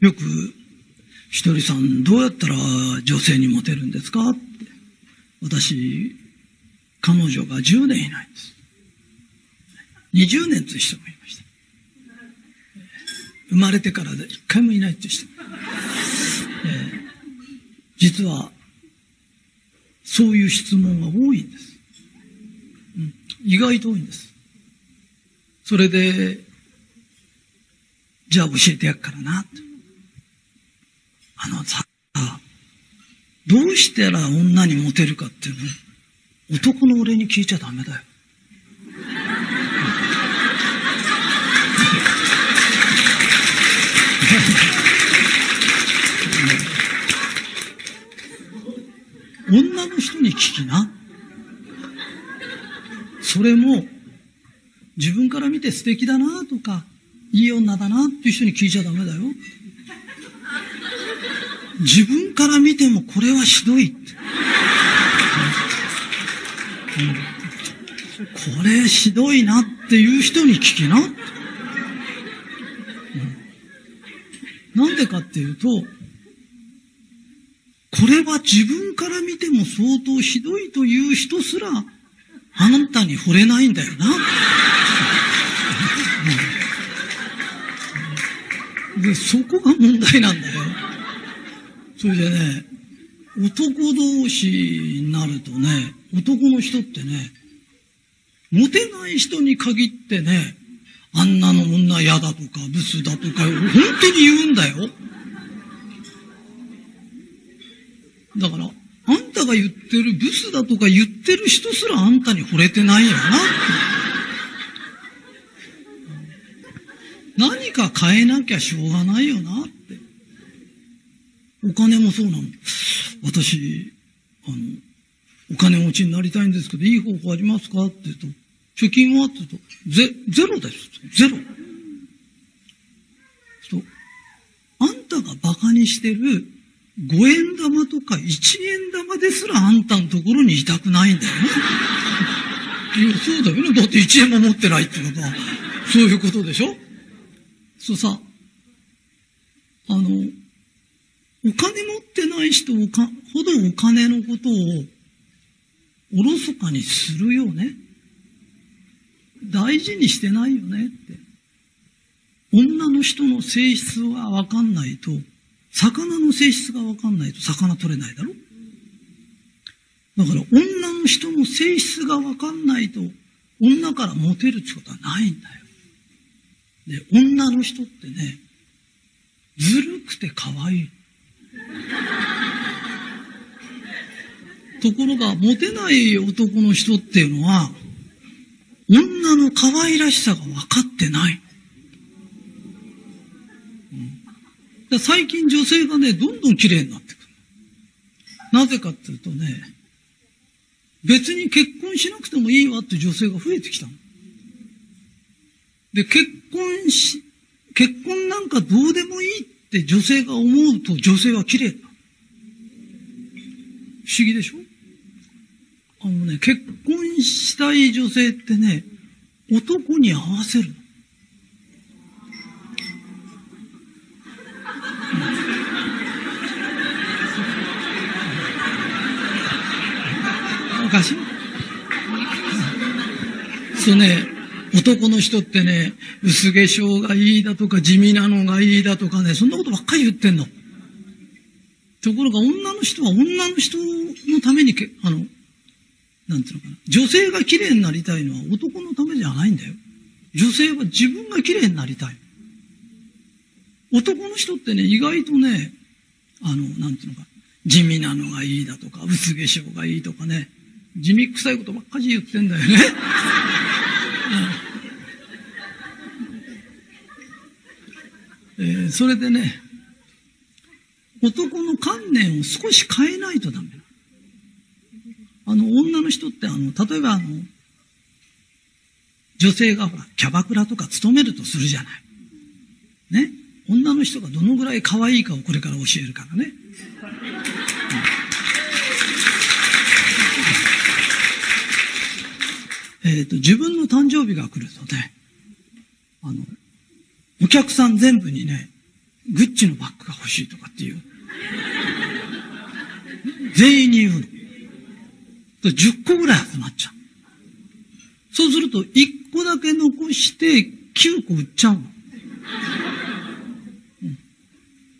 よく、ひとりさん、どうやったら女性にモテるんですか？って。私、彼女が10年いないんです。20年という人もいました。生まれてからで一回もいないという人。えー、実は、そういう質問が多いんです。うん、意外と多いんです。それで、じゃあ教えてやっからな。とあのさ、どうしたら女にモテるかっていうの男の俺に聞いちゃダメだよ。女の人に聞きな。それも、自分から見て素敵だなとか、いい女だなっていう人に聞いちゃダメだよ。自分から見てもこれはひどい。これひどいなっていう人に聞きな。なんでかっていうと、これは自分から見ても相当ひどいという人すら、あなたに惚れないんだよな。で、そこが問題なんだよ。それでね、男同士になるとね、男の人ってね、モテない人に限ってね、あんなの女嫌だとか、ブスだとか、本当に言うんだよ。だから、あんたが言ってるブスだとか言ってる人すらあんたに惚れてないよな。何か変えなきゃしょうがないよなって。お金もそうなの。私、あの、お金持ちになりたいんですけど、いい方法ありますか？って言うと、貯金は？って言うと、ゼ、ゼロです。ゼロ。と、あんたが馬鹿にしてる5円玉とか1円玉ですらあんたのところにいたくないんだよね。いや、そうだよね。だって1円も持ってないってことは、そういうことでしょ？そうさ、あの、お金持ってない人ほどお金のことをおろそかにするよね。大事にしてないよねって。女の人の性質はわかんないと、魚の性質がわかんないと魚取れないだろだから女の人の性質がわかんないと女からモテるってことはないんだよ。で、女の人ってね、ずるくて可愛い。ところが、モテない男の人っていうのは、女の可愛らしさが分かってない。最近女性がね、どんどん綺麗になってくる。なぜかっていうとね、別に結婚しなくてもいいわって女性が増えてきたの。で、結婚し、結婚なんかどうでもいいって女性が思うと女性は綺麗。不思議でしょ？あのね、結婚したい女性ってね、男に合わせるの。おかしい？そうね、男の人ってね、薄化粧がいいだとか地味なのがいいだとかね、そんなことばっかり言ってんの。ところが女の人は女の人のためにけ、あの、なんていうのかな。女性が綺麗になりたいのは男のためじゃないんだよ。女性は自分が綺麗になりたい。男の人ってね、意外とね、あの、なんていうのか、地味なのがいいだとか、薄化粧がいいとかね、地味臭いことばっかり言ってんだよね。それでね、男の観念を少し変えないとダメあの、女の人って、あの、例えばあの、女性がほら、キャバクラとか勤めるとするじゃない。ね？女の人がどのぐらい可愛いかをこれから教えるからね。えっ、と、自分の誕生日が来るとね、あの、お客さん全部にね、グッチのバッグが欲しいとかっていう。全員に言うの。10個ぐらい集まっちゃう。そうすると、1個だけ残して9個売っちゃうの。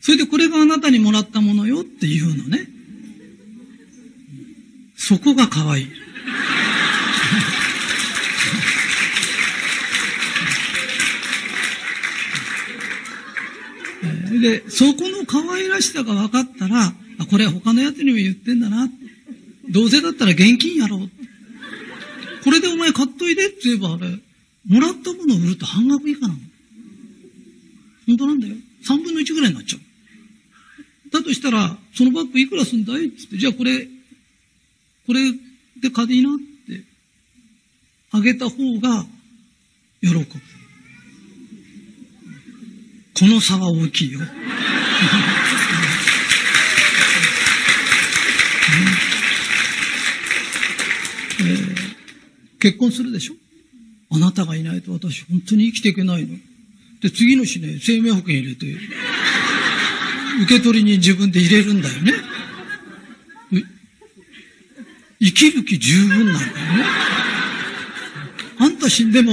それでこれがあなたにもらったものよっていうのね。そこが可愛い。で、そこの可愛らしさが分かったら、あ、これ他の奴にも言ってんだな。どうせだったら現金やろう。これでお前買っといでって言えばあれ、もらったものを売ると半額以下なの。本当なんだよ。3分の1ぐらいになっちゃう。だとしたら、そのバッグいくらすんだいってって、じゃあこれ、これで買っていいなって、あげた方が喜ぶ。この差は大きいよ。えー、結婚するでしょ？あなたがいないと私本当に生きていけないの。で、次の日ね、生命保険入れて、受け取りに自分で入れるんだよね。生きる気十分なんだよね。あんた死んでも、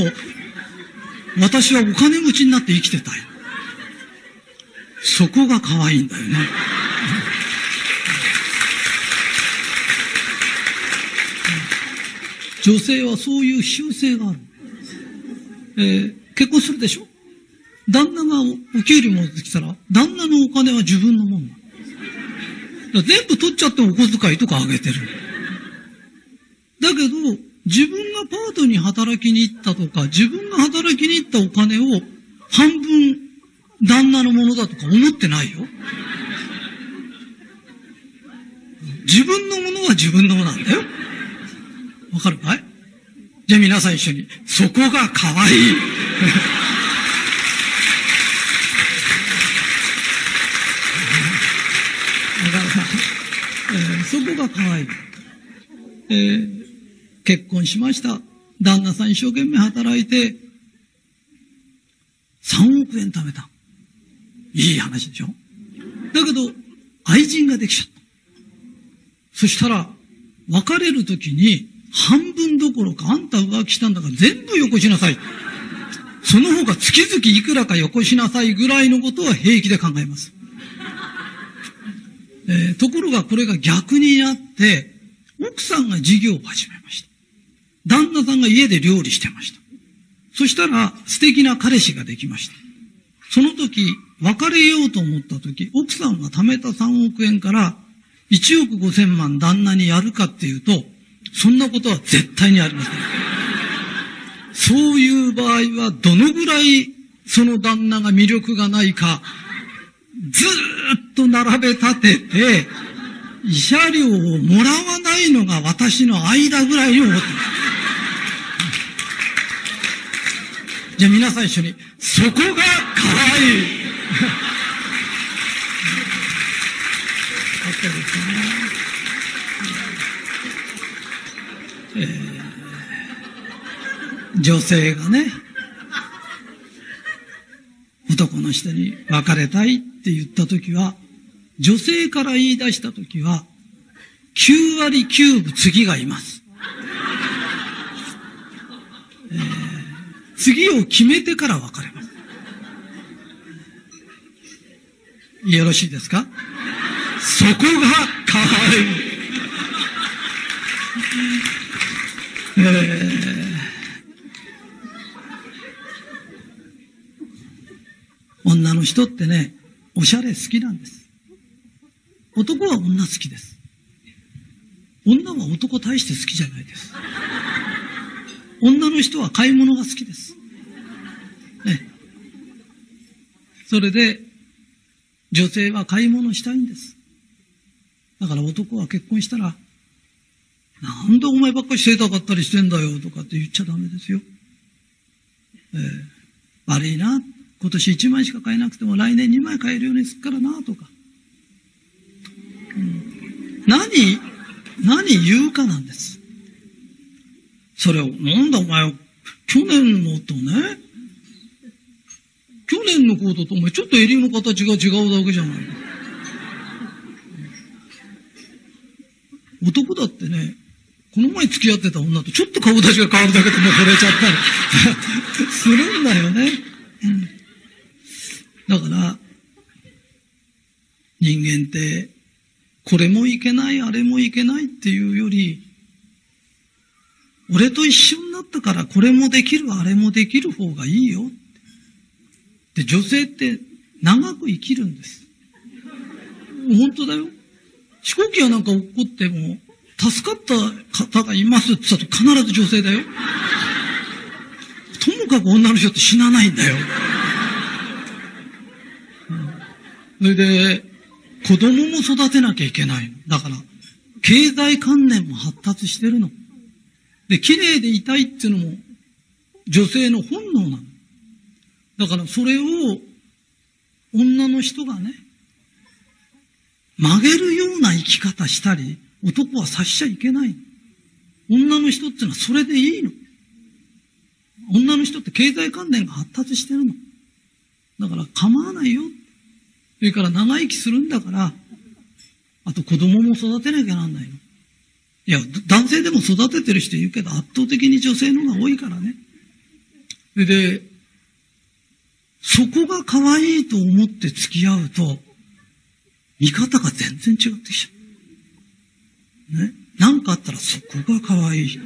私はお金持ちになって生きてたよ。そこが可愛いんだよね。女性はそういう習性がある。えー、結婚するでしょ？旦那がお給料持ってきたら、旦那のお金は自分のもんだ。全部取っちゃってお小遣いとかあげてる。だけど、自分がパートに働きに行ったとか、自分が働きに行ったお金を半分旦那のものだとか思ってないよ。自分のものは自分のものなんだよ。わかるかい？じゃあ皆さん一緒に、そこが可愛い。だからさ、えー、そこが可愛い。えー、結婚しました。旦那さん一生懸命働いて、3億円貯めた。いい話でしょ？だけど、愛人ができちゃった。そしたら、別れるときに、半分どころか、あんた浮気したんだから全部よこしなさい。その方が月々いくらかよこしなさいぐらいのことは平気で考えます。えー、ところがこれが逆になって、奥さんが事業を始めました。旦那さんが家で料理してました。そしたら素敵な彼氏ができました。その時、別れようと思った時、奥さんが貯めた3億円から1億5千万旦那にやるかっていうと、そんなことは絶対にありません。そういう場合は、どのぐらいその旦那が魅力がないか、ずっと並べ立てて、慰謝料をもらわないのが私の間ぐらいに思ってます。じゃあ皆さん一緒に、そこが可愛い。ったですね。えー、女性がね、男の人に別れたいって言ったときは、女性から言い出したときは、9割9分次がいます。えー、次を決めてから別れます。よろしいですか？そこが可愛い。えー、女の人ってね、おしゃれ好きなんです。男は女好きです。女は男大して好きじゃないです。女の人は買い物が好きです。ね。それで、女性は買い物したいんです。だから男は結婚したら、なんでお前ばっかりしてたかったりしてんだよとかって言っちゃダメですよ。えー、悪いな。今年1枚しか買えなくても来年2枚買えるようにすっからなとか。うん、何、何言うかなんです。それを、なんだお前、去年のとね、去年のコートとお前ちょっと襟の形が違うだけじゃない男だってね、この前付き合ってた女とちょっと顔立ちが変わるだけでもう惚れちゃったり するんだよね。うん、だから、人間って、これもいけない、あれもいけないっていうより、俺と一緒になったからこれもできる、あれもできる方がいいよ。で、女性って長く生きるんです。本当だよ。飛行機がなんか起こっても、助かった方がいますって言ったと必ず女性だよ。ともかく女の人って死なないんだよ。それで、子供も育てなきゃいけない。だから、経済観念も発達してるの。で、綺麗でいたいっていうのも、女性の本能なの。だからそれを、女の人がね、曲げるような生き方したり、男はさしちゃいけない。女の人っていうのはそれでいいの。女の人って経済観念が発達してるの。だから構わないよ。それから長生きするんだから、あと子供も育てなきゃなんないの。いや、男性でも育ててる人いるけど、圧倒的に女性の方が多いからね。それで、そこが可愛いと思って付き合うと、見方が全然違ってきちゃう。ね？なんかあったらそこが可愛い。